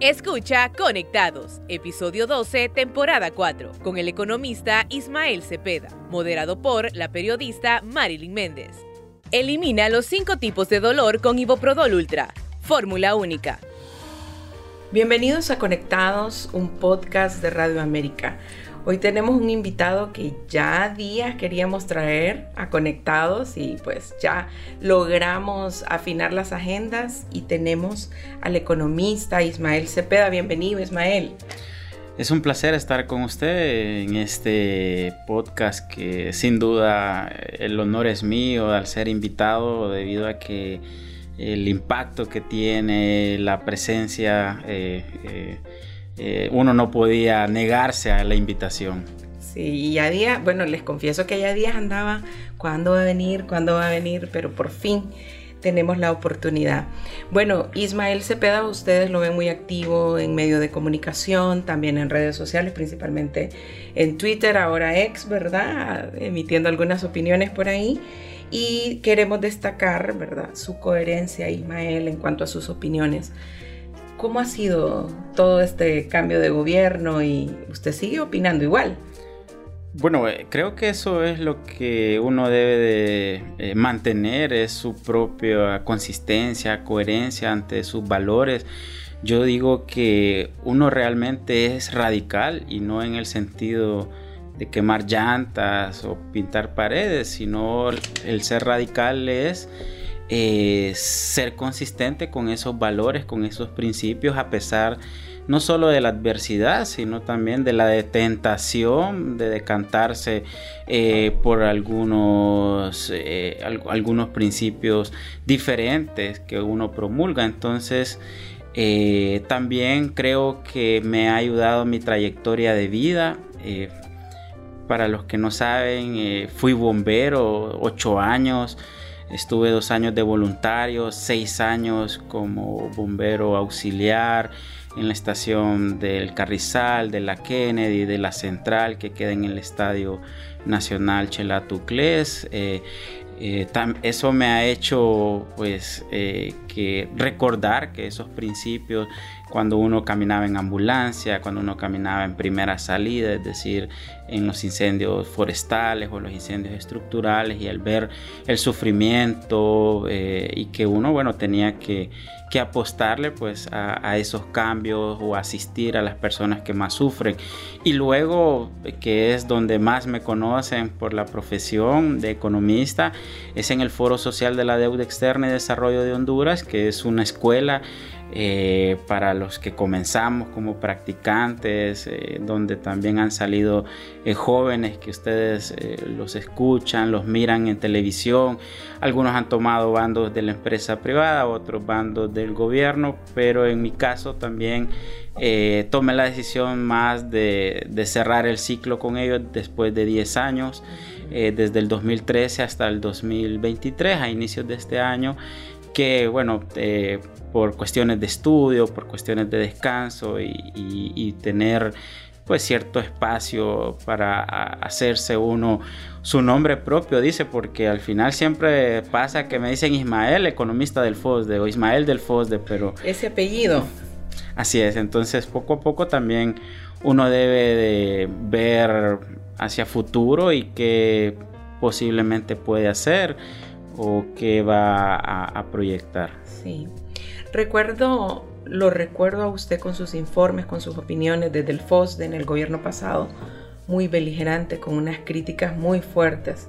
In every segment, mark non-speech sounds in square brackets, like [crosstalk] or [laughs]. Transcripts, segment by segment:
Escucha Conectados, episodio 12, temporada 4, con el economista Ismael Cepeda, moderado por la periodista Marilyn Méndez. Elimina los cinco tipos de dolor con Iboprodol Ultra. Fórmula única. Bienvenidos a Conectados, un podcast de Radio América. Hoy tenemos un invitado que ya días queríamos traer a Conectados y pues ya logramos afinar las agendas y tenemos al economista Ismael Cepeda. Bienvenido Ismael. Es un placer estar con usted en este podcast que sin duda el honor es mío al ser invitado debido a que el impacto que tiene la presencia eh, eh, eh, uno no podía negarse a la invitación. Sí, y ya día, bueno, les confieso que ya días andaba, ¿cuándo va a venir? ¿Cuándo va a venir? Pero por fin tenemos la oportunidad. Bueno, Ismael Cepeda, ustedes lo ven muy activo en medio de comunicación, también en redes sociales, principalmente en Twitter, ahora ex, ¿verdad? Emitiendo algunas opiniones por ahí. Y queremos destacar, ¿verdad? Su coherencia, Ismael, en cuanto a sus opiniones. ¿Cómo ha sido todo este cambio de gobierno y usted sigue opinando igual? Bueno, eh, creo que eso es lo que uno debe de eh, mantener, es su propia consistencia, coherencia ante sus valores. Yo digo que uno realmente es radical y no en el sentido de quemar llantas o pintar paredes, sino el ser radical es eh, ser consistente con esos valores, con esos principios, a pesar no solo de la adversidad, sino también de la tentación de decantarse eh, por algunos, eh, algunos principios diferentes que uno promulga. Entonces, también creo que me ha ayudado mi trayectoria de vida. para los que no saben, fui bombero ocho años. Estuve dos años de voluntario, seis años como bombero auxiliar en la estación del Carrizal, de la Kennedy, de la Central que queda en el Estadio Nacional Chelatuclés. Eh, eh, eso me ha hecho pues eh, que recordar que esos principios cuando uno caminaba en ambulancia, cuando uno caminaba en primera salida, es decir, en los incendios forestales o los incendios estructurales y al ver el sufrimiento eh, y que uno, bueno, tenía que, apostarle pues a, esos cambios o asistir a las personas que más sufren. Y luego, que es donde más me conocen por la profesión de economista, es en el Foro Social de la Deuda Externa y Desarrollo de Honduras, que es una escuela eh, para los que comenzamos como practicantes, eh, donde también han salido eh, jóvenes que ustedes los escuchan, los miran en televisión. Algunos han tomado bandos de la empresa privada, otros bandos del gobierno, pero en mi caso también tomé la decisión más de, de, cerrar el ciclo con ellos después de 10 años, desde el 2013 hasta el 2023, a inicios de este año que bueno, eh, por cuestiones de estudio, por cuestiones de descanso y, tener pues cierto espacio para hacerse uno su nombre propio, dice, porque al final siempre pasa que me dicen Ismael, economista del FOSDE, o Ismael del FOSDE, pero... Ese apellido. Así es, entonces poco a poco también uno debe de ver hacia futuro y qué posiblemente puede hacer o qué va a, proyectar. Sí. Recuerdo, lo recuerdo a usted con sus informes, con sus opiniones desde el FOSD en el gobierno pasado, muy beligerante, con unas críticas muy fuertes.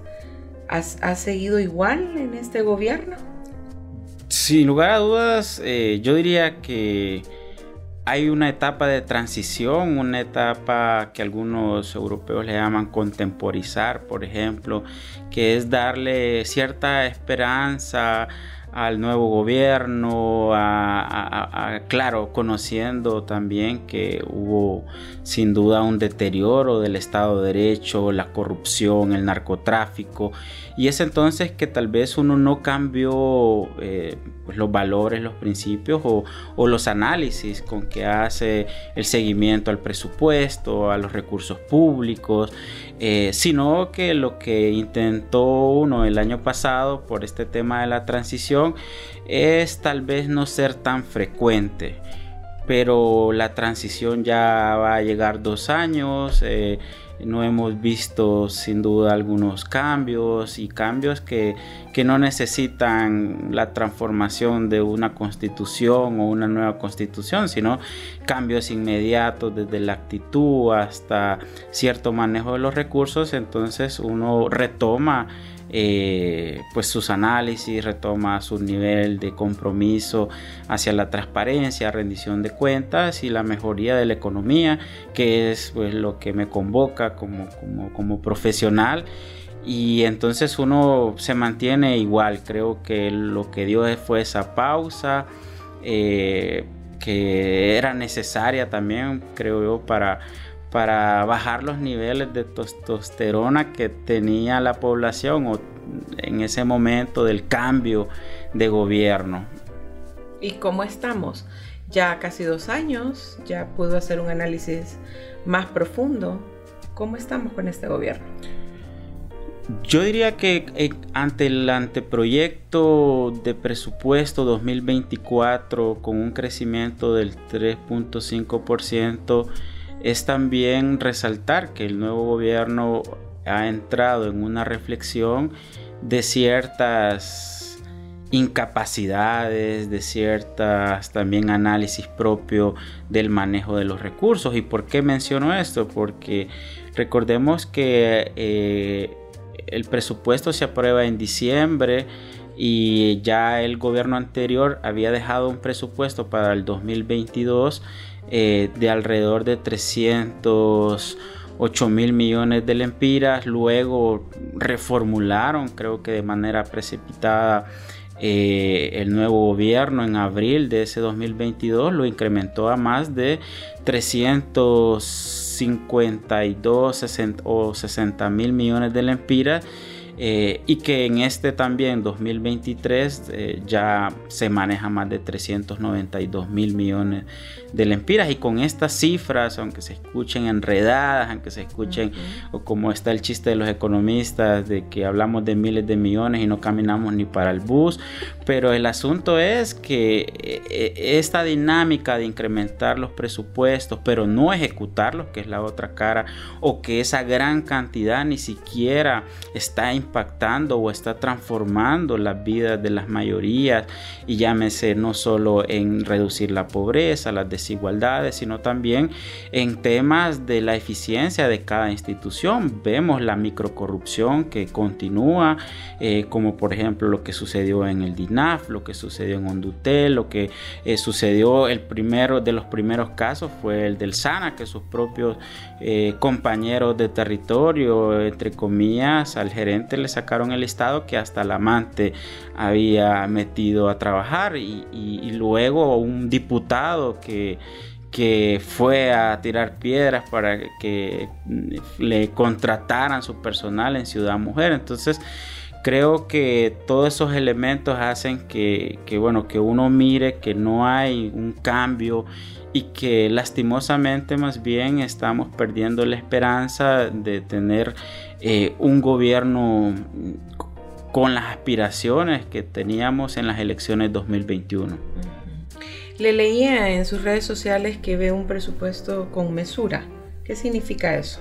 ¿Has, seguido igual en este gobierno? Sin lugar a dudas, eh, yo diría que hay una etapa de transición, una etapa que algunos europeos le llaman contemporizar, por ejemplo, que es darle cierta esperanza al nuevo gobierno, claro, conociendo también que hubo sin duda un deterioro del Estado de Derecho, la corrupción, el narcotráfico, y es entonces que tal vez uno no cambió eh, pues los valores, los principios o, o, los análisis con que hace el seguimiento al presupuesto, a los recursos públicos, eh, sino que lo que intentó uno el año pasado por este tema de la transición es tal vez no ser tan frecuente. pero la transición ya va a llegar dos años. Eh, no hemos visto sin duda algunos cambios y cambios que, que, no necesitan la transformación de una constitución o una nueva constitución, sino cambios inmediatos desde la actitud hasta cierto manejo de los recursos, entonces uno retoma eh, pues sus análisis, retoma su nivel de compromiso hacia la transparencia, rendición de cuentas y la mejoría de la economía, que es pues, lo que me convoca como, como, profesional. Y entonces uno se mantiene igual, creo que lo que dio fue esa pausa. Eh, que era necesaria también, creo yo, para, para bajar los niveles de testosterona que tenía la población o en ese momento del cambio de gobierno. ¿Y cómo estamos? Ya casi dos años, ya pudo hacer un análisis más profundo. ¿Cómo estamos con este gobierno? Yo diría que eh, ante el anteproyecto de presupuesto 2024 con un crecimiento del 3.5%, es también resaltar que el nuevo gobierno ha entrado en una reflexión de ciertas incapacidades, de ciertas también análisis propio del manejo de los recursos. ¿Y por qué menciono esto? Porque recordemos que eh, el presupuesto se aprueba en diciembre y ya el gobierno anterior había dejado un presupuesto para el 2022 eh, de alrededor de 308 mil millones de lempiras. Luego reformularon, creo que de manera precipitada, eh, el nuevo gobierno en abril de ese 2022 lo incrementó a más de 352 o 60 mil millones de lempiras eh, y que en este también 2023 eh, ya se maneja más de 392 mil millones de lempiras y con estas cifras, aunque se escuchen enredadas, aunque se escuchen o como está el chiste de los economistas de que hablamos de miles de millones y no caminamos ni para el bus, pero el asunto es que eh, esta dinámica de incrementar los presupuestos pero no ejecutarlos, que es la otra cara, o que esa gran cantidad ni siquiera está impactando o está transformando las vidas de las mayorías y llámese no solo en reducir la pobreza, las desigualdades, sino también en temas de la eficiencia de cada institución. Vemos la microcorrupción que continúa, eh, como por ejemplo lo que sucedió en el DINAF, lo que sucedió en Hondutel, lo que eh, sucedió el primero de los primeros casos fue el del SANA, que sus propios eh, compañeros de territorio, entre comillas, al gerente le sacaron el estado que hasta el amante había metido a trabajar y, luego un diputado que, que fue a tirar piedras para que le contrataran su personal en Ciudad Mujer. Entonces, creo que todos esos elementos hacen que, bueno, que uno mire que no hay un cambio y que lastimosamente más bien estamos perdiendo la esperanza de tener eh, un gobierno con las aspiraciones que teníamos en las elecciones 2021. Le leía en sus redes sociales que ve un presupuesto con mesura. ¿Qué significa eso?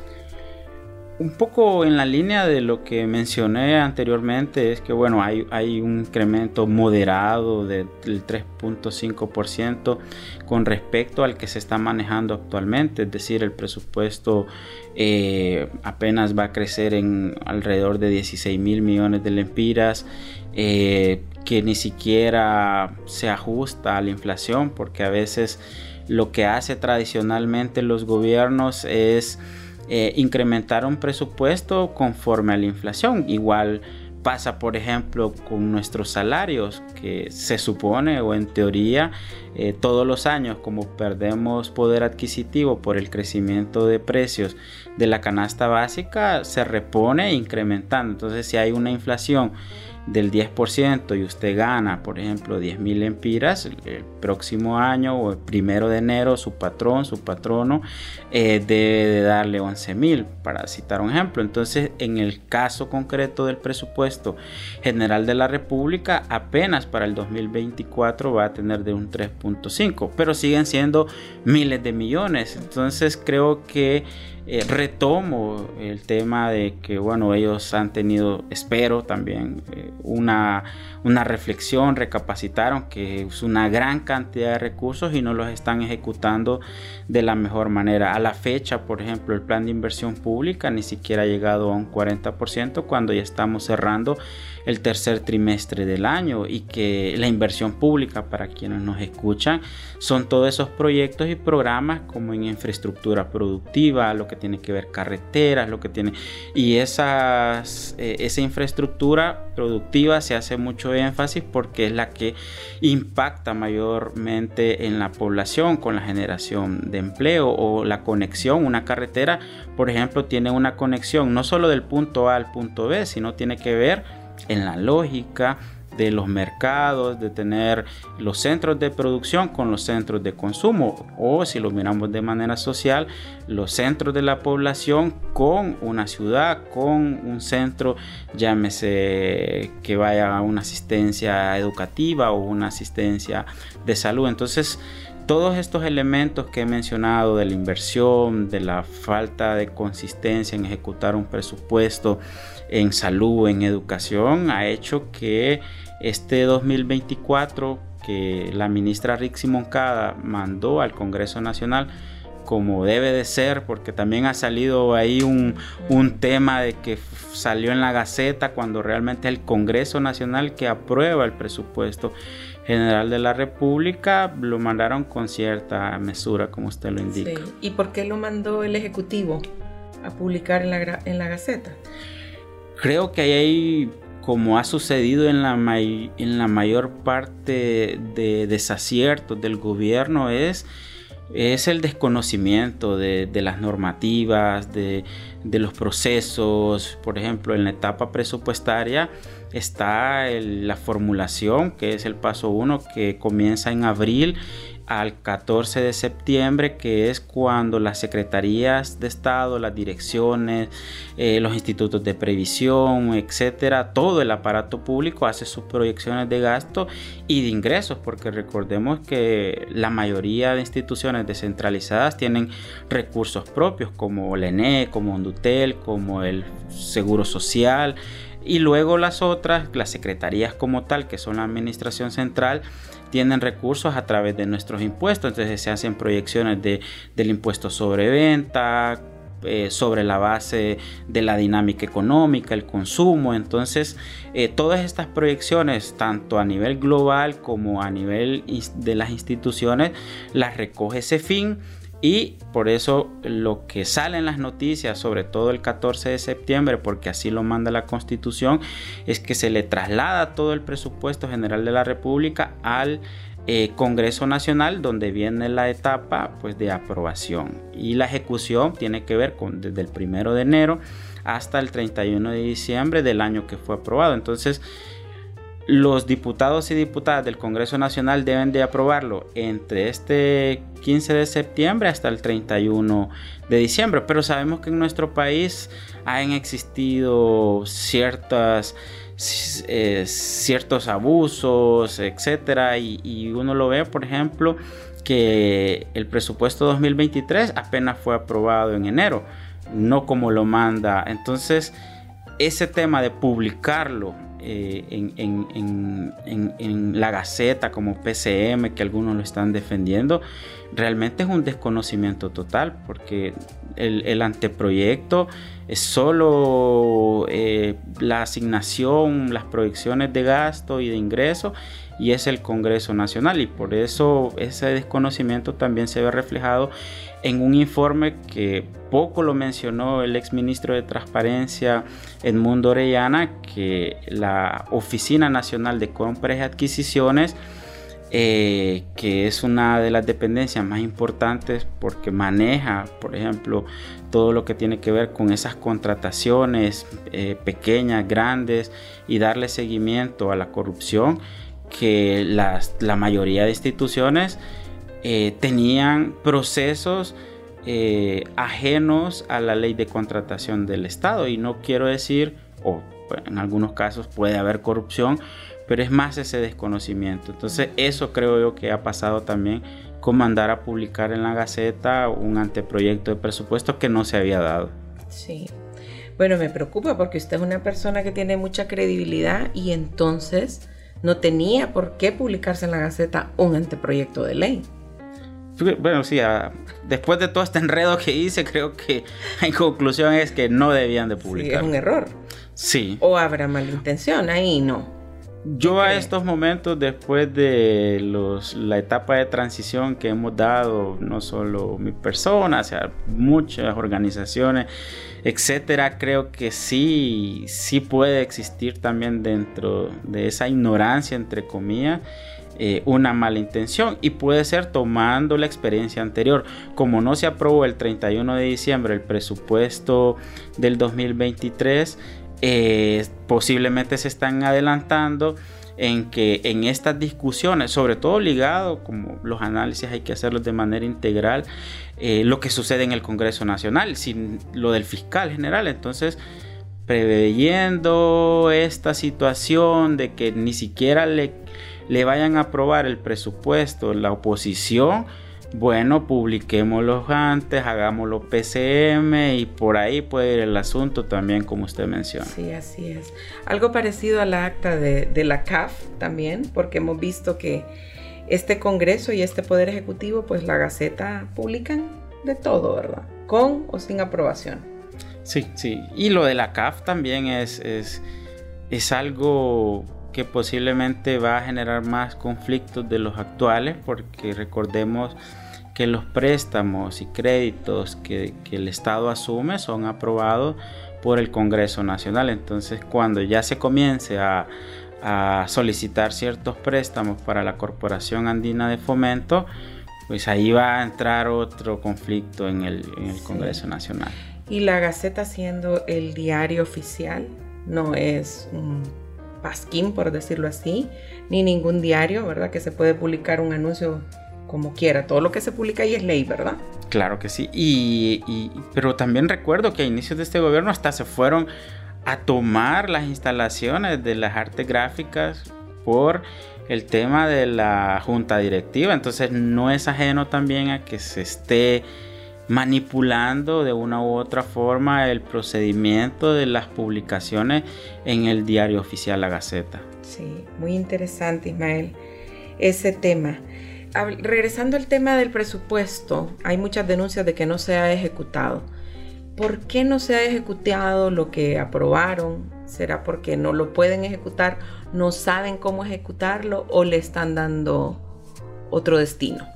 Un poco en la línea de lo que mencioné anteriormente es que bueno, hay, un incremento moderado del 3.5% con respecto al que se está manejando actualmente, es decir, el presupuesto eh, apenas va a crecer en alrededor de 16 mil millones de lempiras, eh, que ni siquiera se ajusta a la inflación, porque a veces lo que hace tradicionalmente los gobiernos es eh, incrementar un presupuesto conforme a la inflación. Igual pasa, por ejemplo, con nuestros salarios, que se supone o en teoría eh, todos los años, como perdemos poder adquisitivo por el crecimiento de precios de la canasta básica, se repone incrementando. Entonces, si hay una inflación del 10% y usted gana, por ejemplo, 10 mil empiras, el, próximo año o el primero de enero su patrón, su patrono, eh, debe de darle 11 mil, para citar un ejemplo. Entonces, en el caso concreto del presupuesto general de la República, apenas para el 2024 va a tener de un 3.5, pero siguen siendo miles de millones. Entonces, creo que eh, retomo el tema de que, bueno, ellos han tenido, espero también, eh, una, una reflexión, recapacitaron que es una gran cantidad de recursos y no los están ejecutando de la mejor manera. A la fecha, por ejemplo, el plan de inversión pública ni siquiera ha llegado a un 40% cuando ya estamos cerrando el tercer trimestre del año y que la inversión pública para quienes nos escuchan son todos esos proyectos y programas como en infraestructura productiva, lo que tiene que ver carreteras, lo que tiene y esas, eh, esa infraestructura productiva se hace mucho énfasis porque es la que impacta mayormente en la población con la generación de empleo o la conexión, una carretera por ejemplo tiene una conexión no solo del punto A al punto B, sino tiene que ver en la lógica de los mercados, de tener los centros de producción con los centros de consumo o si lo miramos de manera social, los centros de la población con una ciudad, con un centro, llámese que vaya a una asistencia educativa o una asistencia de salud. Entonces, todos estos elementos que he mencionado de la inversión, de la falta de consistencia en ejecutar un presupuesto, en salud, en educación, ha hecho que este 2024 que la ministra Rixi Moncada mandó al Congreso Nacional como debe de ser, porque también ha salido ahí un, un, tema de que salió en la Gaceta cuando realmente es el Congreso Nacional que aprueba el presupuesto general de la República, lo mandaron con cierta mesura, como usted lo indica. ¿Y por qué lo mandó el Ejecutivo a publicar en la, en la Gaceta? Creo que hay, como ha sucedido en la, en la mayor parte de desaciertos del gobierno, es, es el desconocimiento de, las normativas, de, los procesos. Por ejemplo, en la etapa presupuestaria está la formulación, que es el paso 1, que comienza en abril al 14 de septiembre, que es cuando las secretarías de Estado, las direcciones, eh, los institutos de previsión, etcétera, todo el aparato público hace sus proyecciones de gasto y de ingresos, porque recordemos que la mayoría de instituciones descentralizadas tienen recursos propios, como el ENE, como Ondutel, como el Seguro Social, y luego las otras, las secretarías como tal, que son la administración central, tienen recursos a través de nuestros impuestos. Entonces se hacen proyecciones de, del impuesto sobre venta, eh, sobre la base de la dinámica económica, el consumo. Entonces, eh, todas estas proyecciones, tanto a nivel global como a nivel de las instituciones, las recoge ese fin y por eso lo que sale en las noticias, sobre todo el 14 de septiembre, porque así lo manda la Constitución, es que se le traslada todo el presupuesto general de la República al eh, Congreso Nacional, donde viene la etapa pues, de aprobación. Y la ejecución tiene que ver con desde el primero de enero hasta el 31 de diciembre del año que fue aprobado. Entonces, los diputados y diputadas del Congreso Nacional deben de aprobarlo entre este 15 de septiembre hasta el 31 de diciembre. Pero sabemos que en nuestro país han existido ciertas, eh, ciertos abusos, etcétera, y, y uno lo ve, por ejemplo, que el presupuesto 2023 apenas fue aprobado en enero, no como lo manda. Entonces, ese tema de publicarlo eh, en, la Gaceta como PCM, que algunos lo están defendiendo, realmente es un desconocimiento total, porque el, anteproyecto es solo eh, la asignación, las proyecciones de gasto y de ingreso, y es el Congreso Nacional, y por eso ese desconocimiento también se ve reflejado en un informe que poco lo mencionó el exministro de Transparencia Edmundo Orellana, que la Oficina Nacional de Compras y Adquisiciones eh, que es una de las dependencias más importantes porque maneja, por ejemplo, todo lo que tiene que ver con esas contrataciones eh, pequeñas, grandes y darle seguimiento a la corrupción que la mayoría de instituciones eh, tenían procesos ajenos a la ley de contratación del Estado y no quiero decir, o en algunos casos puede haber corrupción, pero es más ese desconocimiento. Entonces eso creo yo que ha pasado también con mandar a publicar en la Gaceta un anteproyecto de presupuesto que no se había dado. Sí. Bueno, me preocupa porque usted es una persona que tiene mucha credibilidad y entonces no tenía por qué publicarse en la Gaceta un anteproyecto de ley. Bueno, sí, después de todo este enredo que hice, creo que [laughs] en conclusión es que no debían de publicar. Sí, es un error. Sí. O habrá malintención ahí, no. Yo a estos momentos, después de los, la etapa de transición que hemos dado, no solo mi persona, o sea, muchas organizaciones, etcétera, creo que sí, sí puede existir también dentro de esa ignorancia, entre comillas, eh, una mala intención y puede ser tomando la experiencia anterior. Como no se aprobó el 31 de diciembre el presupuesto del 2023, eh, posiblemente se están adelantando en que en estas discusiones, sobre todo ligado, como los análisis hay que hacerlos de manera integral, eh, lo que sucede en el Congreso Nacional, sin lo del fiscal general. Entonces, preveyendo esta situación de que ni siquiera le, le vayan a aprobar el presupuesto la oposición, bueno, publiquémoslo antes, hagámoslo PCM y por ahí puede ir el asunto también, como usted menciona. Sí, así es. Algo parecido al acta de, de la CAF también, porque hemos visto que este Congreso y este Poder Ejecutivo, pues la Gaceta publican de todo, ¿verdad? Con o sin aprobación. Sí, sí. Y lo de la CAF también es, es, es algo que posiblemente va a generar más conflictos de los actuales, porque recordemos que los préstamos y créditos que, el Estado asume son aprobados por el Congreso Nacional. Entonces, cuando ya se comience a, solicitar ciertos préstamos para la Corporación Andina de Fomento, pues ahí va a entrar otro conflicto en el, Congreso Nacional. Y la Gaceta siendo el diario oficial, no es un pasquín, por decirlo así, ni ningún diario, ¿verdad? Que se puede publicar un anuncio como quiera. Todo lo que se publica ahí es ley, ¿verdad? Claro que sí. Y, pero también recuerdo que a inicios de este gobierno hasta se fueron a tomar las instalaciones de las artes gráficas por el tema de la junta directiva. Entonces no es ajeno también a que se esté manipulando de una u otra forma el procedimiento de las publicaciones en el diario oficial La Gaceta. Sí, muy interesante Ismael, ese tema. Regresando al tema del presupuesto, hay muchas denuncias de que no se ha ejecutado. ¿Por qué no se ha ejecutado lo que aprobaron? ¿Será porque no lo pueden ejecutar, no saben cómo ejecutarlo o le están dando otro destino?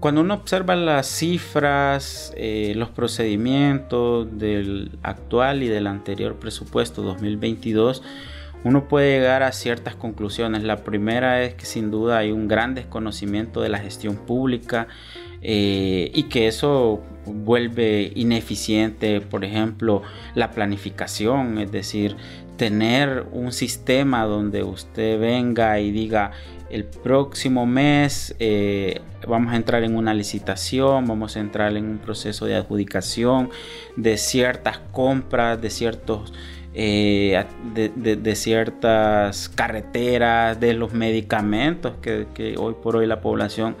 Cuando uno observa las cifras, eh, los procedimientos del actual y del anterior presupuesto 2022, uno puede llegar a ciertas conclusiones. La primera es que sin duda hay un gran desconocimiento de la gestión pública eh, y que eso vuelve ineficiente, por ejemplo, la planificación, es decir, tener un sistema donde usted venga y diga el próximo mes eh, vamos a entrar en una licitación, vamos a entrar en un proceso de adjudicación de ciertas compras, de ciertos... Eh, de, ciertas carreteras, de los medicamentos que, hoy por hoy la población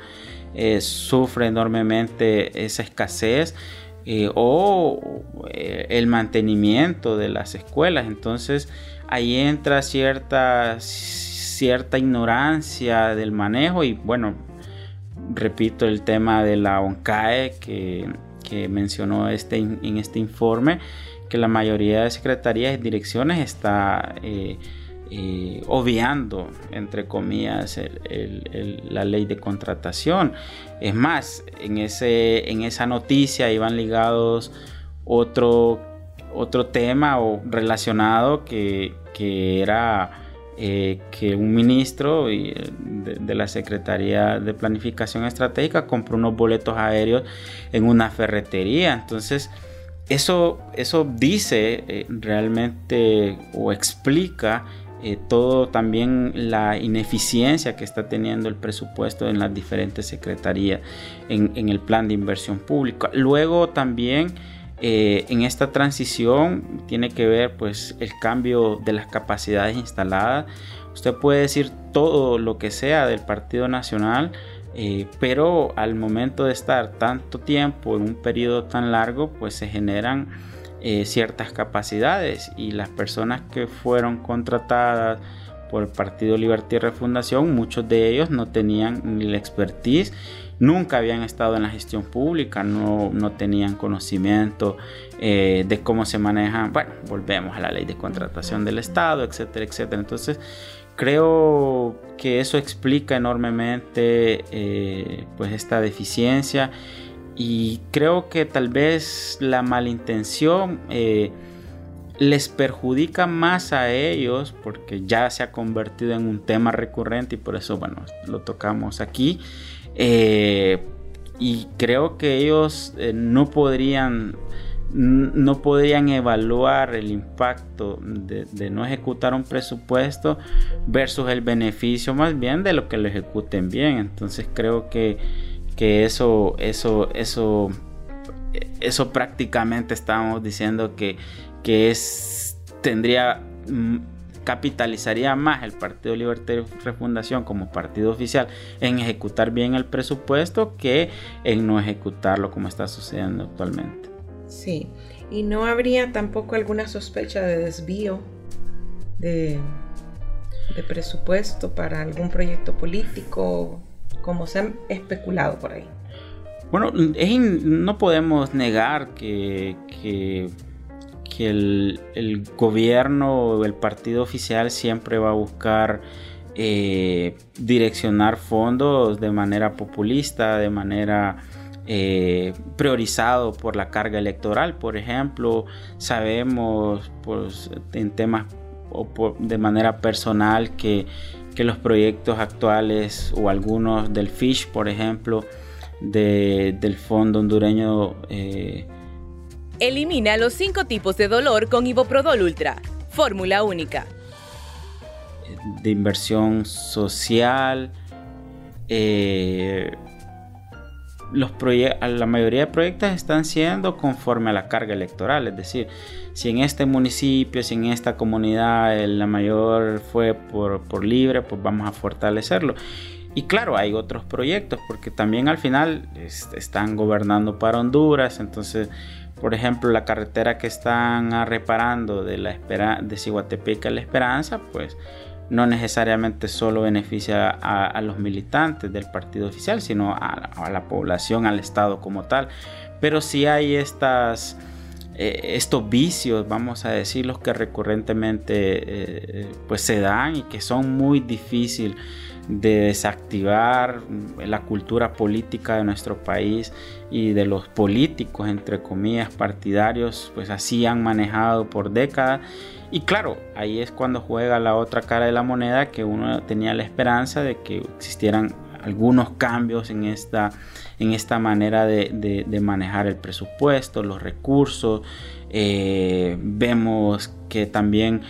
eh, sufre enormemente esa escasez o el mantenimiento de las escuelas. Entonces ahí entra ciertas cierta ignorancia del manejo y bueno, repito el tema de la ONCAE que, mencionó este, en este informe, que la mayoría de secretarías y direcciones está eh, eh, obviando, entre comillas, la ley de contratación. Es más, en, ese, en esa noticia iban ligados otro, otro tema o relacionado que, que era eh, que un ministro de, de, la Secretaría de Planificación Estratégica compró unos boletos aéreos en una ferretería. Entonces, eso, eso dice eh, realmente o explica eh, todo también la ineficiencia que está teniendo el presupuesto en las diferentes secretarías en, el plan de inversión pública. Luego también eh, en esta transición tiene que ver pues el cambio de las capacidades instaladas. Usted puede decir todo lo que sea del Partido Nacional, eh, pero al momento de estar tanto tiempo en un periodo tan largo, pues se generan eh, ciertas capacidades y las personas que fueron contratadas por el Partido Libertad y Refundación, muchos de ellos no tenían ni la expertise, nunca habían estado en la gestión pública, no, no tenían conocimiento eh, de cómo se manejan, bueno, volvemos a la ley de contratación del Estado, etcétera, etcétera. Entonces, Creo que eso explica enormemente eh, pues esta deficiencia y creo que tal vez la malintención eh, les perjudica más a ellos porque ya se ha convertido en un tema recurrente y por eso bueno lo tocamos aquí eh, y creo que ellos no podrían no podrían evaluar el impacto de, no ejecutar un presupuesto versus el beneficio más bien de lo que lo ejecuten bien. Entonces creo que, que eso, eso, eso, eso prácticamente estamos diciendo que, que es, tendría mm, capitalizaría más el Partido Libertario Refundación como partido oficial en ejecutar bien el presupuesto que en no ejecutarlo como está sucediendo actualmente. Sí, y no habría tampoco alguna sospecha de desvío de, presupuesto para algún proyecto político, como se han especulado por ahí. Bueno, no podemos negar que, que, el, gobierno o el partido oficial siempre va a buscar eh, direccionar fondos de manera populista, de manera eh, priorizado por la carga electoral, por ejemplo, sabemos pues, en temas de manera personal que, los proyectos actuales o algunos del FISH, por ejemplo, del Fondo Hondureño. Eh, Elimina los cinco tipos de dolor con Iboprodol Ultra. Fórmula única. De inversión social. Eh, los la mayoría de proyectos están siendo conforme a la carga electoral, es decir, si en este municipio, si en esta comunidad la mayor fue por, libre, pues vamos a fortalecerlo. Y claro, hay otros proyectos, porque también al final están gobernando para Honduras, entonces, por ejemplo, la carretera que están reparando de la de Ciguatepec a La Esperanza, pues no necesariamente solo beneficia a, los militantes del partido oficial, sino a, la población, al Estado como tal. Pero sí hay eh, estos vicios, vamos a decir, los que recurrentemente eh, pues se dan y que son muy difíciles de desactivar la cultura política de nuestro país y de los políticos, entre comillas, partidarios, pues así han manejado por décadas y claro, ahí es cuando juega la otra cara de la moneda que uno tenía la esperanza de que existieran algunos cambios en esta, en esta manera de, manejar el presupuesto, los recursos. Eh, vemos que también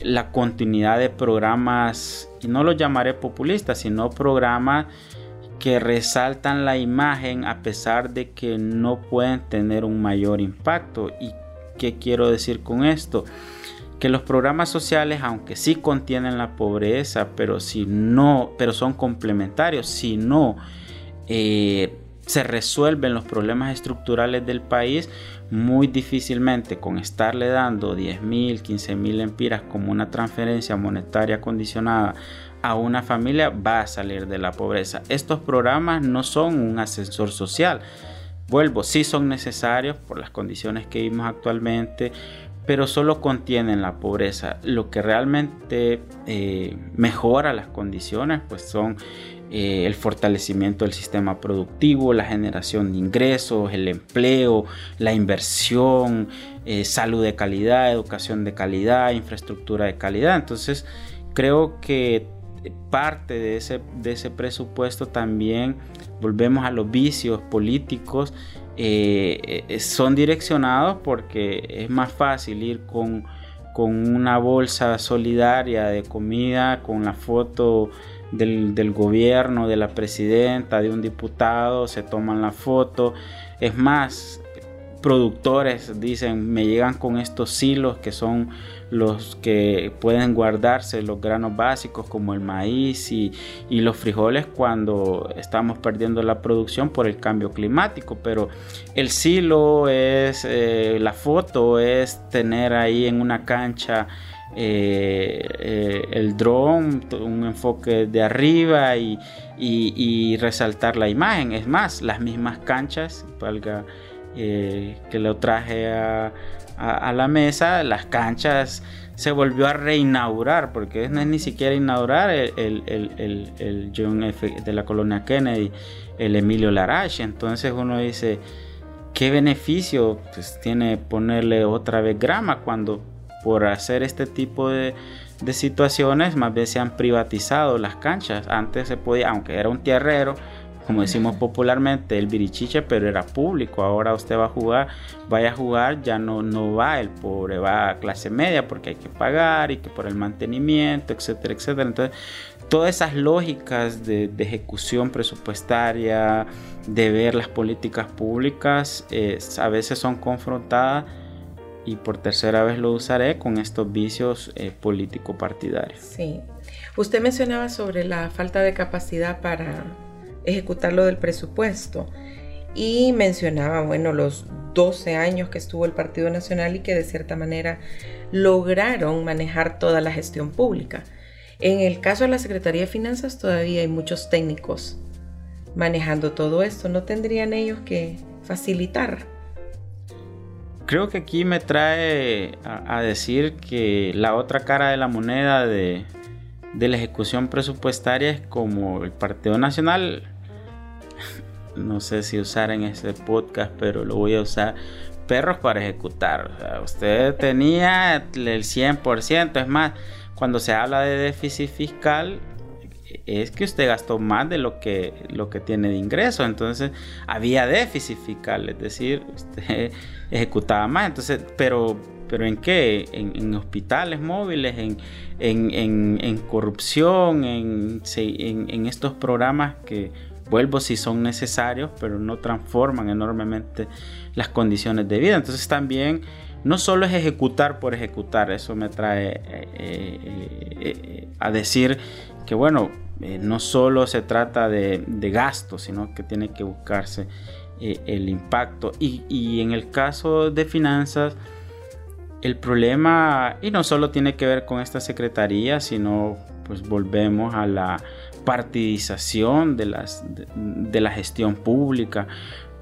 la continuidad de programas, y no los llamaré populistas, sino programas que resaltan la imagen a pesar de que no pueden tener un mayor impacto. ¿Y qué quiero decir con esto? que los programas sociales, aunque sí contienen la pobreza, pero si no, pero son complementarios, si no eh, se resuelven los problemas estructurales del país, muy difícilmente con estarle dando 10 mil, 15 mil empiras como una transferencia monetaria condicionada a una familia va a salir de la pobreza. Estos programas no son un ascensor social. Vuelvo, sí son necesarios por las condiciones que vimos actualmente, pero solo contienen la pobreza. Lo que realmente eh, mejora las condiciones pues son eh, el fortalecimiento del sistema productivo, la generación de ingresos, el empleo, la inversión, eh, salud de calidad, educación de calidad, infraestructura de calidad. Entonces, creo que parte de ese, de ese presupuesto también, volvemos a los vicios políticos, eh, son direccionados porque es más fácil ir con, con, una bolsa solidaria de comida, con la foto del, del, gobierno, de la presidenta, de un diputado, se toman la foto. Es más, productores dicen, me llegan con estos hilos que son los que pueden guardarse los granos básicos como el maíz y, los frijoles cuando estamos perdiendo la producción por el cambio climático. Pero el silo es, eh, la foto es tener ahí en una cancha eh, eh, el dron, un enfoque de arriba y, resaltar la imagen. Es más, las mismas canchas, valga que lo traje a, la mesa, las canchas se volvió a reinaugurar, porque no es ni siquiera inaugurar el, el, John F. de la colonia Kennedy, el Emilio Larache. Entonces uno dice, ¿qué beneficio pues, tiene ponerle otra vez grama cuando por hacer este tipo de, de situaciones más bien se han privatizado las canchas? Antes se podía, aunque era un tierrero, como decimos popularmente, el birichiche, pero era público. Ahora usted va a jugar, vaya a jugar, ya no, no va el pobre, va a clase media porque hay que pagar y que por el mantenimiento, etcétera, etcétera. Entonces, todas esas lógicas de, ejecución presupuestaria, de ver las políticas públicas, eh, a veces son confrontadas y por tercera vez lo usaré con estos vicios eh, político-partidarios. Sí. Usted mencionaba sobre la falta de capacidad para ejecutar lo del presupuesto. Y mencionaba, bueno, los 12 años que estuvo el Partido Nacional y que de cierta manera lograron manejar toda la gestión pública. En el caso de la Secretaría de Finanzas todavía hay muchos técnicos manejando todo esto. ¿No tendrían ellos que facilitar? Creo que aquí me trae a, decir que la otra cara de la moneda de, la ejecución presupuestaria es como el Partido Nacional [laughs] no sé si usar en ese podcast, pero lo voy a usar. Perros para ejecutar. usted tenía el 100%. Es más, cuando se habla de déficit fiscal, es que usted gastó más de lo que, lo que tiene de ingreso. Entonces, había déficit fiscal. Es decir, usted [laughs] ejecutaba más. Entonces, pero pero ¿en qué? En, hospitales móviles, en, en corrupción, en, estos programas que vuelvo si son necesarios, pero no transforman enormemente las condiciones de vida. Entonces también no solo es ejecutar por ejecutar, eso me trae eh, eh, eh, a decir que bueno, no solo se trata de, de gasto, sino que tiene que buscarse el impacto. Y, y en el caso de finanzas, el problema, y no solo tiene que ver con esta secretaría, sino pues volvemos a la partidización de, las, de, la gestión pública.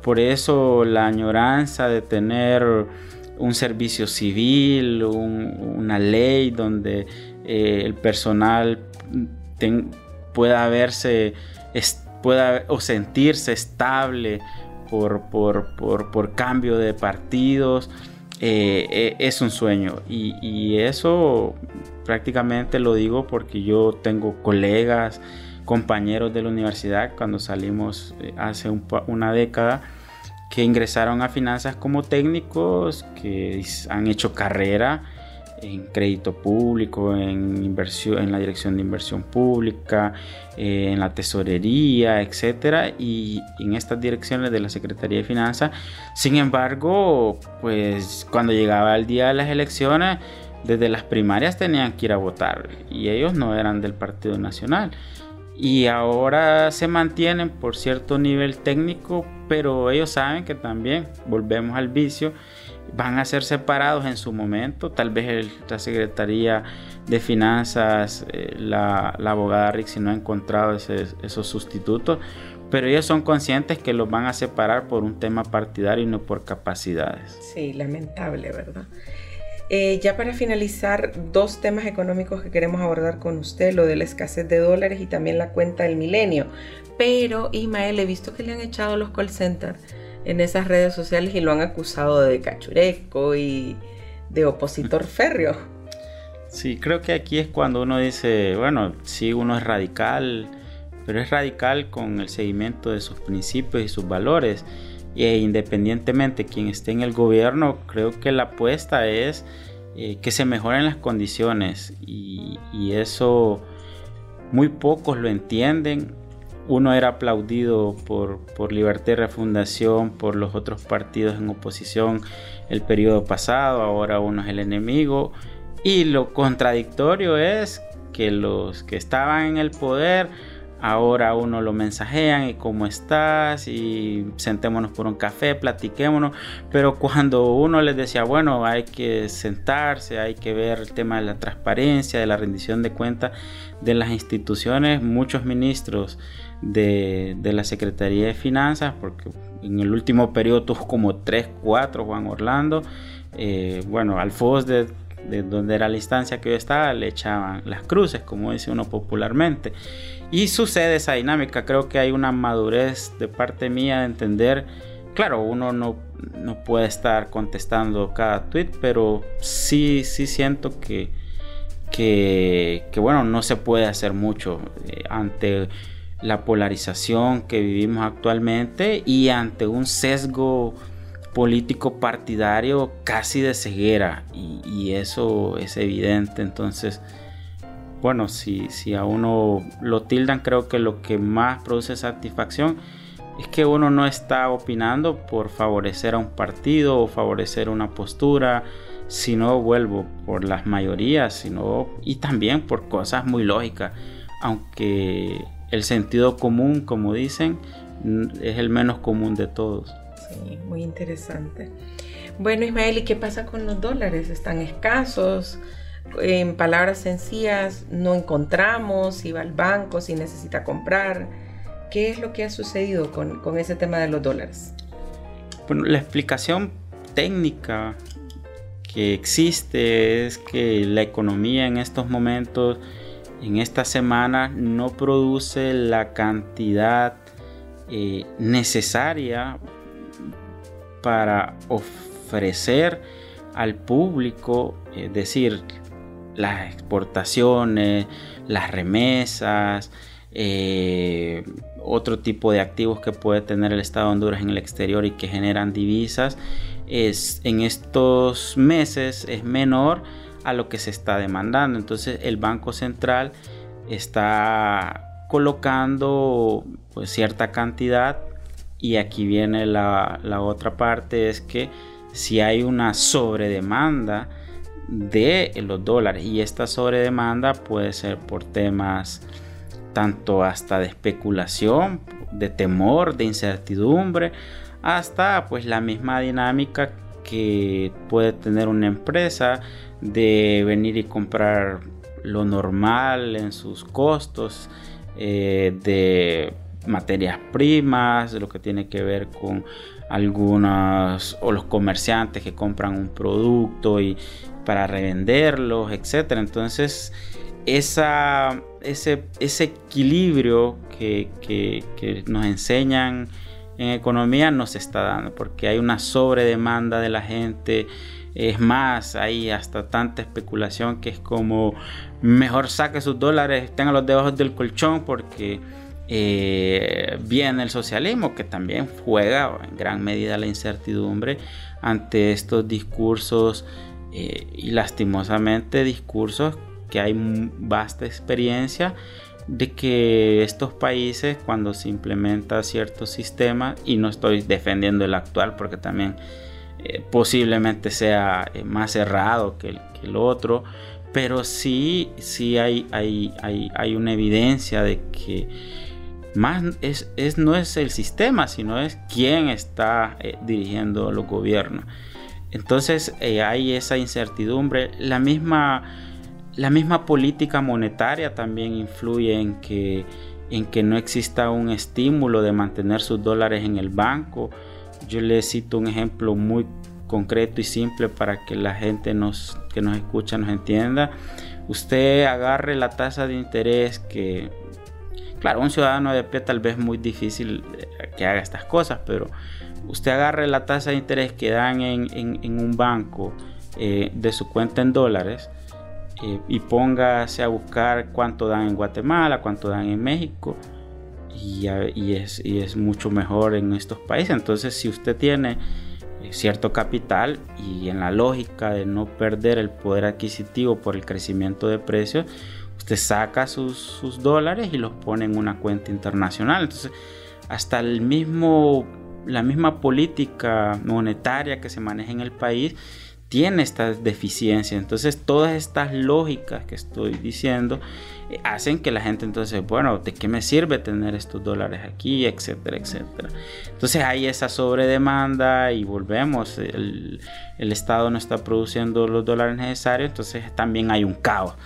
Por eso la añoranza de tener un servicio civil, una ley donde eh, el personal pueda verse o sentirse estable por, por, cambio de partidos. Eh, eh, es un sueño y, y, eso prácticamente lo digo porque yo tengo colegas compañeros de la universidad cuando salimos eh, hace una década que ingresaron a finanzas como técnicos, que han hecho carrera en crédito público, en inversión, en la dirección de inversión pública, eh, en la tesorería, etcétera, y en estas direcciones de la Secretaría de Finanzas. Sin embargo, pues cuando llegaba el día de las elecciones, desde las primarias tenían que ir a votar y ellos no eran del Partido Nacional y ahora se mantienen por cierto nivel técnico, pero ellos saben que también volvemos al vicio, van a ser separados en su momento, tal vez la Secretaría de Finanzas, eh, la, abogada Rixi no ha encontrado esos sustitutos, pero ellos son conscientes que los van a separar por un tema partidario y no por capacidades. Sí, lamentable, ¿verdad? Eh, ya para finalizar, dos temas económicos que queremos abordar con usted, lo de la escasez de dólares y también la cuenta del milenio. Pero, Ismael, he visto que le han echado los call centers en esas redes sociales y lo han acusado de cachureco y de opositor férreo. Sí, creo que aquí es cuando uno dice, bueno, sí, uno es radical, pero es radical con el seguimiento de sus principios y sus valores. E independientemente de quien esté en el gobierno, creo que la apuesta es eh, que se mejoren las condiciones y, y eso muy pocos lo entienden uno era aplaudido por, por Libertad y Refundación, por los otros partidos en oposición el periodo pasado, ahora uno es el enemigo. Y lo contradictorio es que los que estaban en el poder Ahora uno lo mensajean y cómo estás y sentémonos por un café, platiquémonos. Pero cuando uno les decía, bueno, hay que sentarse, hay que ver el tema de la transparencia, de la rendición de cuentas de las instituciones, muchos ministros de, la Secretaría de Finanzas, porque en el último periodo tuvo como 3, 4 Juan Orlando. Eh, bueno, al FOS de, de donde era la instancia que yo estaba, le echaban las cruces, como dice uno popularmente. Y sucede esa dinámica, creo que hay una madurez de parte mía de entender, claro, uno no, no puede estar contestando cada tweet, pero sí, sí siento que, que, bueno, no se puede hacer mucho eh, ante la polarización que vivimos actualmente y ante un sesgo político partidario casi de ceguera. Y, eso es evidente. Entonces bueno, si, si a uno lo tildan, creo que lo que más produce satisfacción es que uno no está opinando por favorecer a un partido o favorecer una postura, sino vuelvo por las mayorías, sino y también por cosas muy lógicas, aunque el sentido común, como dicen, es el menos común de todos. Sí, muy interesante. Bueno, Ismael, ¿y qué pasa con los dólares? ¿Están escasos? en palabras sencillas, no encontramos, si va al banco, si necesita comprar. ¿Qué es lo que ha sucedido con, con ese tema de los dólares? Bueno, la explicación técnica que existe es que la economía en estos momentos, en esta semana, no produce la cantidad eh, necesaria para ofrecer al público, es decir, las exportaciones, las remesas, eh, otro tipo de activos que puede tener el Estado de Honduras en el exterior y que generan divisas, es, en estos meses es menor a lo que se está demandando. Entonces el Banco Central está colocando pues, cierta cantidad y aquí viene la, la otra parte, es que si hay una sobredemanda, de los dólares y esta sobredemanda puede ser por temas tanto hasta de especulación, de temor, de incertidumbre, hasta pues la misma dinámica que puede tener una empresa de venir y comprar lo normal en sus costos eh, de materias primas, lo que tiene que ver con algunas o los comerciantes que compran un producto y para revenderlos, etcétera. Entonces, esa, ese, ese equilibrio que, que, nos enseñan en economía no se está dando porque hay una sobredemanda de la gente. Es más, hay hasta tanta especulación que es como mejor saque sus dólares, los debajo del colchón porque eh, viene el socialismo que también juega en gran medida la incertidumbre ante estos discursos eh, y lastimosamente discursos que hay vasta experiencia de que estos países cuando se implementa ciertos sistemas y no estoy defendiendo el actual porque también eh, posiblemente sea eh, más cerrado que el, otro pero sí, sí hay, hay, hay, hay una evidencia de que más es, es, no es el sistema, sino es quién está dirigiendo los gobiernos. Entonces eh, hay esa incertidumbre. La misma, la misma política monetaria también influye en que, en que no exista un estímulo de mantener sus dólares en el banco. Yo le cito un ejemplo muy concreto y simple para que la gente nos, que nos escucha nos entienda. Usted agarre la tasa de interés que, claro, un ciudadano de pie tal vez es muy difícil eh, que haga estas cosas, pero usted agarre la tasa de interés que dan en, un banco eh, de su cuenta en dólares eh, y póngase a buscar cuánto dan en Guatemala, cuánto dan en México y, es, y es mucho mejor en estos países. Entonces si usted tiene eh, cierto capital y en la lógica de no perder el poder adquisitivo por el crecimiento de precios, usted saca sus, sus dólares y los pone en una cuenta internacional. Entonces, hasta el mismo, la misma política monetaria que se maneja en el país tiene estas deficiencias. Entonces, todas estas lógicas que estoy diciendo eh, hacen que la gente entonces, bueno, ¿de qué me sirve tener estos dólares aquí, etcétera, etcétera? Entonces hay esa sobredemanda y volvemos, el, Estado no está produciendo los dólares necesarios, entonces también hay un caos.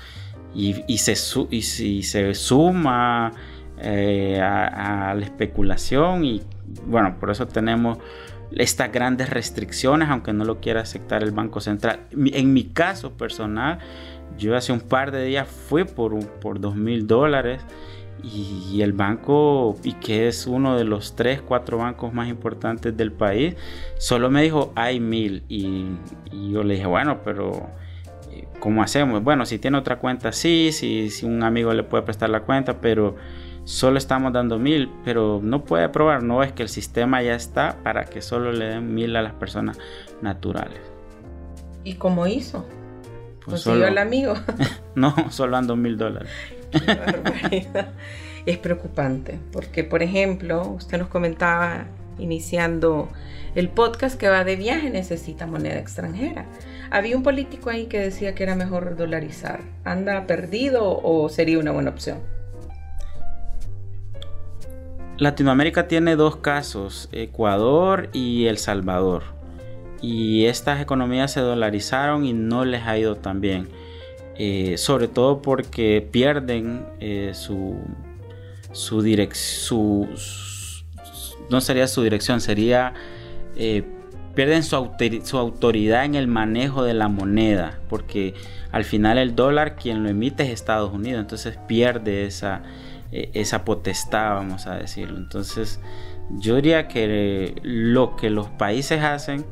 Y, se, y se suma eh, a, la especulación y bueno, por eso tenemos estas grandes restricciones, aunque no lo quiera aceptar el Banco Central. En mi caso personal, yo hace un par de días fui por, por dos mil dólares y, el banco, y que es uno de los tres, cuatro bancos más importantes del país, solo me dijo hay mil. Y, yo le dije, bueno, pero eh, ¿cómo hacemos? Bueno, si tiene otra cuenta, sí, si un amigo le puede prestar la cuenta, pero solo estamos dando mil, pero no puede probar, no es que el sistema ya está para que solo le den mil a las personas naturales. ¿Y cómo hizo? Pues solo, el amigo. [laughs] no, solo ando mil dólares. [laughs] es preocupante, porque por ejemplo, usted nos comentaba iniciando el podcast que va de viaje necesita moneda extranjera. Había un político ahí que decía que era mejor dolarizar. ¿Anda perdido o sería una buena opción? Latinoamérica tiene dos casos, Ecuador y El Salvador y estas economías se dolarizaron y no les ha ido tan bien. Eh, sobre todo porque pierden eh, su, su dirección, no sería su dirección, sería eh, pierden su, autoridad en el manejo de la moneda, porque al final el dólar quien lo emite es Estados Unidos, entonces pierde esa, esa potestad, vamos a decirlo. Entonces yo diría que lo que los países hacen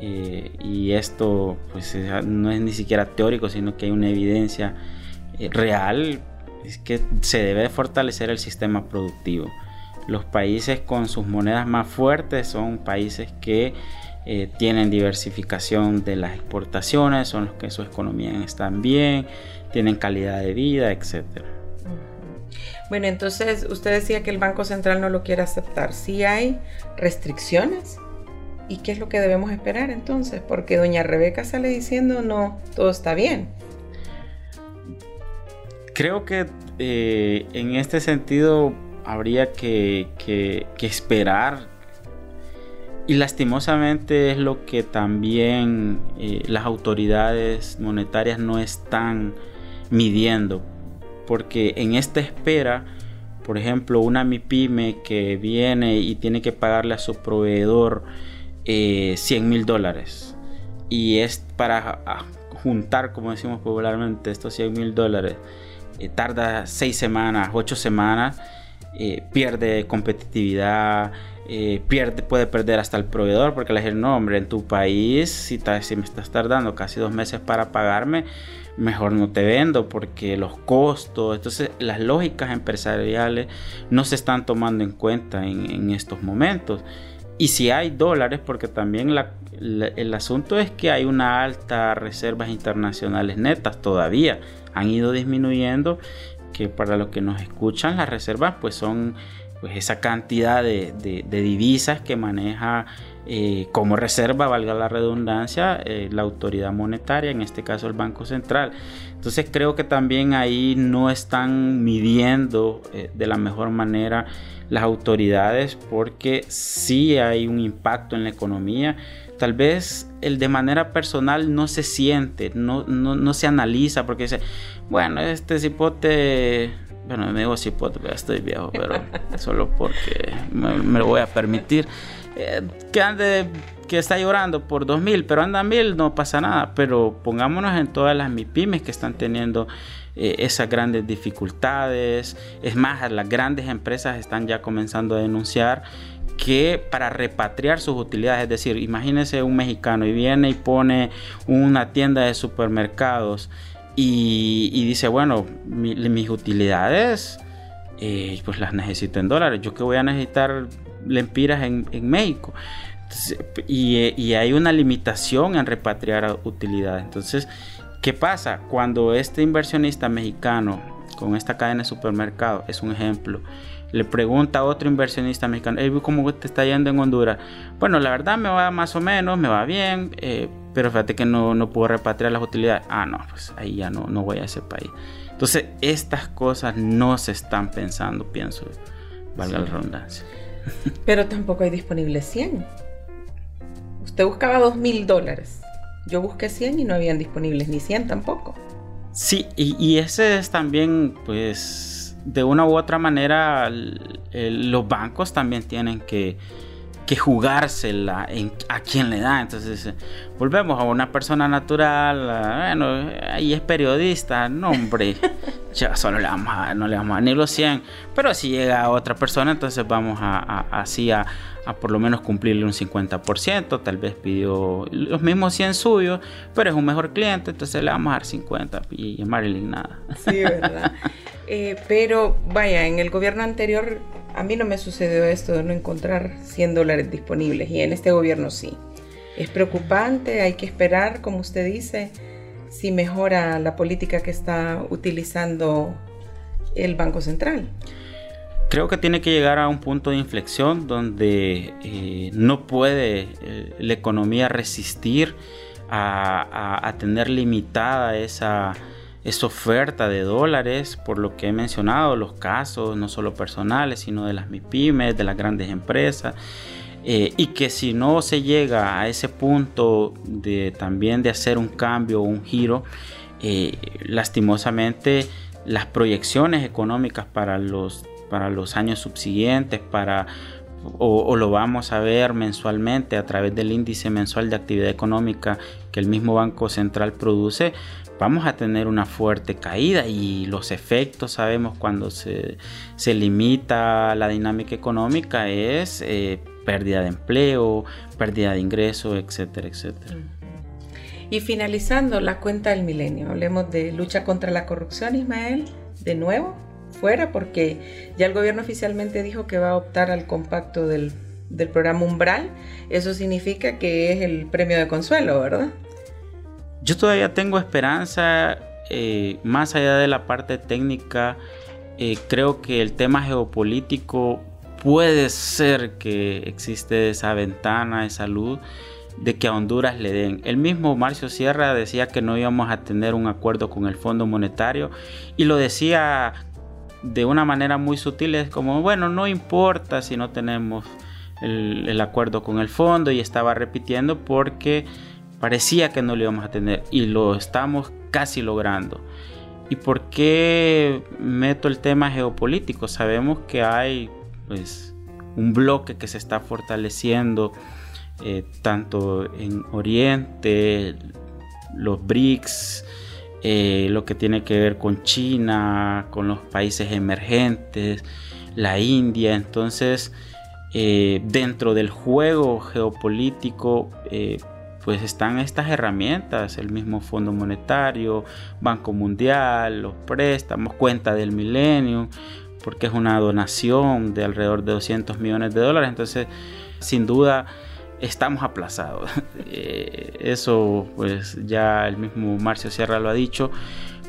eh, y esto pues no es ni siquiera teórico, sino que hay una evidencia eh, real, es que se debe fortalecer el sistema productivo. Los países con sus monedas más fuertes son países que eh, tienen diversificación de las exportaciones, son los que sus economías están bien, tienen calidad de vida, etc. Bueno, entonces usted decía que el Banco Central no lo quiere aceptar. ¿Sí hay restricciones? ¿Y qué es lo que debemos esperar entonces? Porque doña Rebeca sale diciendo, no, todo está bien. Creo que eh, en este sentido habría que, esperar y lastimosamente es lo que también eh, las autoridades monetarias no están midiendo. Porque en esta espera, por ejemplo, una MIPYME que viene y tiene que pagarle a su proveedor 100 eh, mil dólares. Y es para ah, juntar, como decimos popularmente, estos 100 mil dólares. Eh, tarda 6 semanas, 8 semanas. Eh, pierde competitividad, pierde, puede perder hasta el proveedor porque le dicen, no, hombre, en tu país, si, si me estás tardando casi dos meses para pagarme, mejor no te vendo porque los costos, entonces las lógicas empresariales no se están tomando en cuenta en, estos momentos. Y si hay dólares, porque también el asunto es que hay una alta reservas internacionales netas todavía. Han ido disminuyendo, que para los que nos escuchan, las reservas pues son pues esa cantidad de, divisas que maneja eh, como reserva, valga la redundancia, eh, la autoridad monetaria, en este caso el Banco Central. Entonces creo que también ahí no están midiendo eh, de la mejor manera las autoridades porque sí hay un impacto en la economía. Tal vez el de manera personal no se siente, no, no, se analiza porque dice, bueno, este cipote, bueno, me digo cipote, estoy viejo, pero [laughs] solo porque me, lo voy a permitir. Eh, que ande, que está llorando por 2000, pero anda mil, no pasa nada. Pero pongámonos en todas las MIPIMES que están teniendo eh, esas grandes dificultades. Es más, las grandes empresas están ya comenzando a denunciar que para repatriar sus utilidades, es decir, imagínese un mexicano y viene y pone una tienda de supermercados y, dice, bueno, mis utilidades, eh, pues las necesito en dólares. Yo que voy a necesitar lempiras en, México. y, y, hay una limitación en repatriar utilidades. Entonces, ¿qué pasa? Cuando este inversionista mexicano con esta cadena de supermercado, es un ejemplo, le pregunta a otro inversionista mexicano, ¿cómo te está yendo en Honduras? Bueno, la verdad me va más o menos, me va bien, eh, pero fíjate que no, no, puedo repatriar las utilidades. Ah, no, pues ahí ya no, no voy a ese país. Entonces, estas cosas no se están pensando, pienso, valga la redundancia. Pero tampoco hay disponible 100. Usted buscaba 2 mil dólares. Yo busqué 100 y no habían disponibles ni 100 tampoco. Sí, y, y ese es también, pues, de una u otra manera los bancos también tienen que, que jugársela en, a quien le da. Entonces, eh, volvemos a una persona natural, bueno, ahí es periodista, no hombre, [laughs] ya solo le vamos a, no le vamos a ni los 100, pero si llega a otra persona, entonces vamos a, así a, a, por lo menos cumplirle un 50%, tal vez pidió los mismos 100 suyos, pero es un mejor cliente, entonces le vamos a dar 50 y, a Marilyn nada. Sí, verdad. [laughs] Eh, pero vaya, en el gobierno anterior a mí no me sucedió esto de no encontrar 100 dólares disponibles y en este gobierno sí. Es preocupante, hay que esperar, como usted dice, si mejora la política que está utilizando el Banco Central. Creo que tiene que llegar a un punto de inflexión donde eh, no puede eh, la economía resistir a tener limitada esa esa oferta de dólares, por lo que he mencionado, los casos no solo personales, sino de las MIPIMES, de las grandes empresas, eh, y que si no se llega a ese punto de también de hacer un cambio un giro, eh, lastimosamente las proyecciones económicas para los, para los años subsiguientes, para o, lo vamos a ver mensualmente a través del índice mensual de actividad económica que el mismo Banco Central produce, vamos a tener una fuerte caída y los efectos sabemos cuando se, limita la dinámica económica es eh, pérdida de empleo, pérdida de ingresos, etcétera, etcétera. Y finalizando la cuenta del milenio, hablemos de lucha contra la corrupción, Ismael, de nuevo, fuera, porque ya el gobierno oficialmente dijo que va a optar al compacto del, del programa Umbral. Eso significa que es el premio de consuelo, ¿verdad? Yo todavía tengo esperanza, eh, más allá de la parte técnica, eh, creo que el tema geopolítico puede ser que existe esa ventana, esa luz de que a Honduras le den. El mismo Marcio Sierra decía que no íbamos a tener un acuerdo con el Fondo Monetario y lo decía de una manera muy sutil, es como, bueno, no importa si no tenemos el acuerdo con el fondo y estaba repitiendo porque Parecía que no lo íbamos a tener y lo estamos casi logrando. ¿Y por qué meto el tema geopolítico? Sabemos que hay pues, un bloque que se está fortaleciendo eh, tanto en Oriente, los BRICS, eh, lo que tiene que ver con China, con los países emergentes, la India. Entonces, eh, dentro del juego geopolítico, pues están estas herramientas, el mismo Fondo Monetario, Banco Mundial, los préstamos, cuenta del milenio, porque es una donación de alrededor de 200 millones de dólares. Entonces, sin duda, estamos aplazados. [laughs] Eh, eso, pues ya el mismo Marcio Sierra lo ha dicho,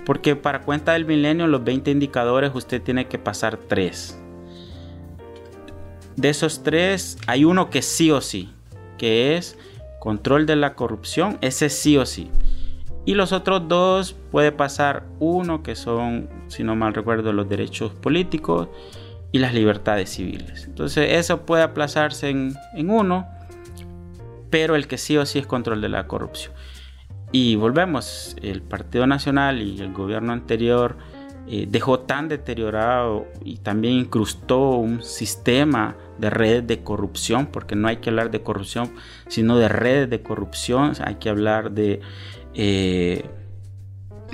porque para cuenta del milenio, los 20 indicadores, usted tiene que pasar tres. De esos tres, hay uno que sí o sí, que es Control de la corrupción, ese sí o sí. Y los otros dos puede pasar uno que son, si no mal recuerdo, los derechos políticos y las libertades civiles. Entonces eso puede aplazarse en, uno, pero el que sí o sí es control de la corrupción. Y volvemos, el Partido Nacional y el gobierno anterior eh, dejó tan deteriorado y también incrustó un sistema de redes de corrupción, porque no hay que hablar de corrupción, sino de redes de corrupción, hay que hablar de, eh,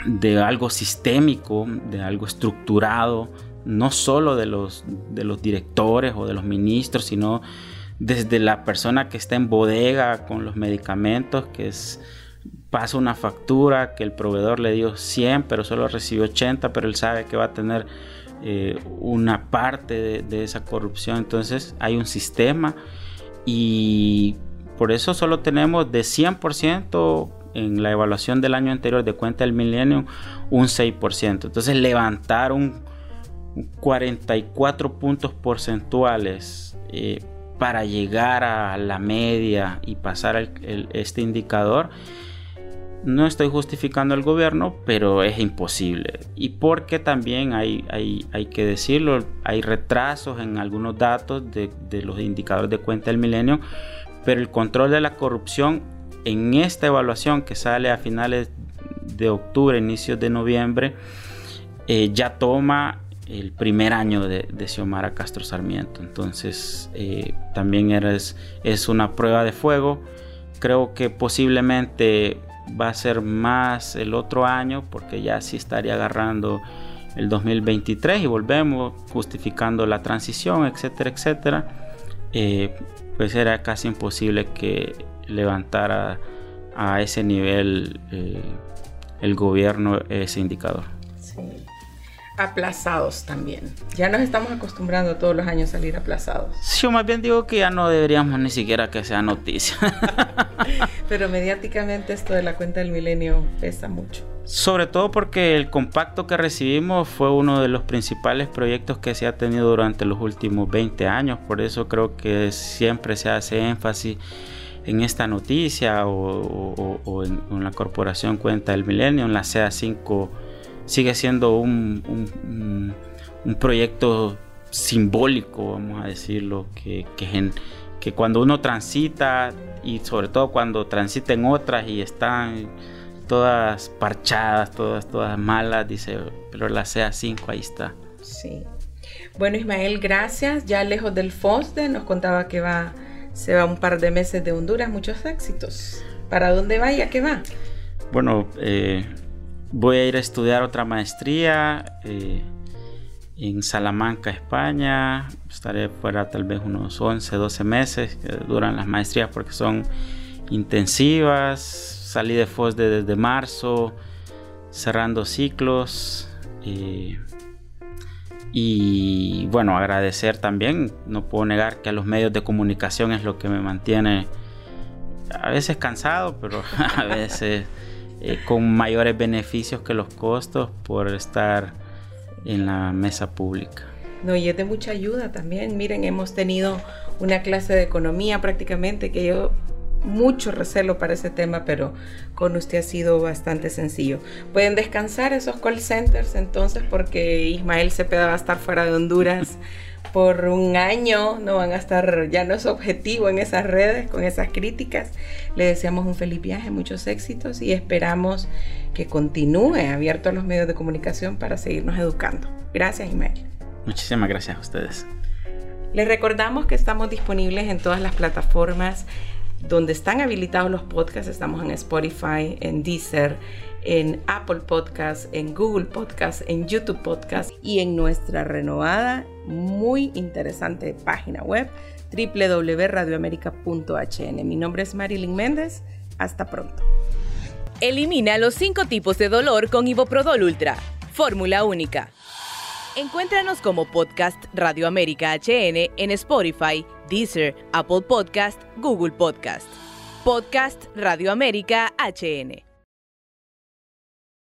de algo sistémico, de algo estructurado, no solo de los, de los directores o de los ministros, sino desde la persona que está en bodega con los medicamentos, que es pasa una factura que el proveedor le dio 100, pero solo recibió 80, pero él sabe que va a tener eh, una parte de, esa corrupción. Entonces hay un sistema y por eso solo tenemos de 100% en la evaluación del año anterior de cuenta del milenio un 6%. Entonces levantar un 44 puntos porcentuales eh, para llegar a la media y pasar este indicador no estoy justificando al gobierno, pero es imposible. Y porque también hay, hay, hay que decirlo, hay retrasos en algunos datos de, los indicadores de cuenta del milenio, pero el control de la corrupción en esta evaluación que sale a finales de octubre, inicios de noviembre, eh, ya toma el primer año de, de Xiomara Castro Sarmiento. Entonces, eh, también es una prueba de fuego. Creo que posiblemente va a ser más el otro año porque ya sí estaría agarrando el 2023 y volvemos justificando la transición, etcétera, etcétera. Eh, pues era casi imposible que levantara a ese nivel eh, el gobierno ese indicador aplazados también. Ya nos estamos acostumbrando todos los años a salir aplazados. Yo más bien digo que ya no deberíamos ni siquiera que sea noticia. [laughs] Pero mediáticamente esto de la cuenta del milenio pesa mucho. Sobre todo porque el compacto que recibimos fue uno de los principales proyectos que se ha tenido durante los últimos 20 años. Por eso creo que siempre se hace énfasis en esta noticia o, en, en, la corporación Cuenta del Milenio, en la CA5 sigue siendo un, un, proyecto simbólico, vamos a decirlo, que, que, cuando uno transita y sobre todo cuando transita en otras y están todas parchadas, todas, todas malas, dice, pero la CA5 ahí está. Sí. Bueno, Ismael, gracias. Ya lejos del FOSDE nos contaba que va, se va un par de meses de Honduras, muchos éxitos. ¿Para dónde va y a qué va? Bueno, eh, Voy a ir a estudiar otra maestría eh, en Salamanca, España. Estaré fuera tal vez unos 11, 12 meses que duran las maestrías porque son intensivas. Salí de FOSDE desde marzo, cerrando ciclos. Eh, y bueno, agradecer también, no puedo negar que a los medios de comunicación es lo que me mantiene a veces cansado, pero [laughs] a veces eh, con mayores beneficios que los costos por estar en la mesa pública. No, y es de mucha ayuda también. Miren, hemos tenido una clase de economía prácticamente que yo mucho recelo para ese tema, pero con usted ha sido bastante sencillo. Pueden descansar esos call centers entonces porque Ismael Cepeda va a estar fuera de Honduras [laughs] por un año, no van a estar, ya no es objetivo en esas redes con esas críticas. Le deseamos un feliz viaje, muchos éxitos y esperamos que continúe abierto a los medios de comunicación para seguirnos educando. Gracias, Ismael. Muchísimas gracias a ustedes. Les recordamos que estamos disponibles en todas las plataformas donde están habilitados los podcasts. Estamos en Spotify, en Deezer, en Apple Podcasts, en Google Podcasts, en YouTube Podcasts y en nuestra renovada, muy interesante página web www.radioamerica.hn. Mi nombre es Marilyn Méndez. Hasta pronto. Elimina los cinco tipos de dolor con Iboprodol Ultra. Fórmula única. Encuéntranos como podcast Radio América HN en Spotify, Deezer, Apple Podcast, Google Podcast. Podcast Radio América HN.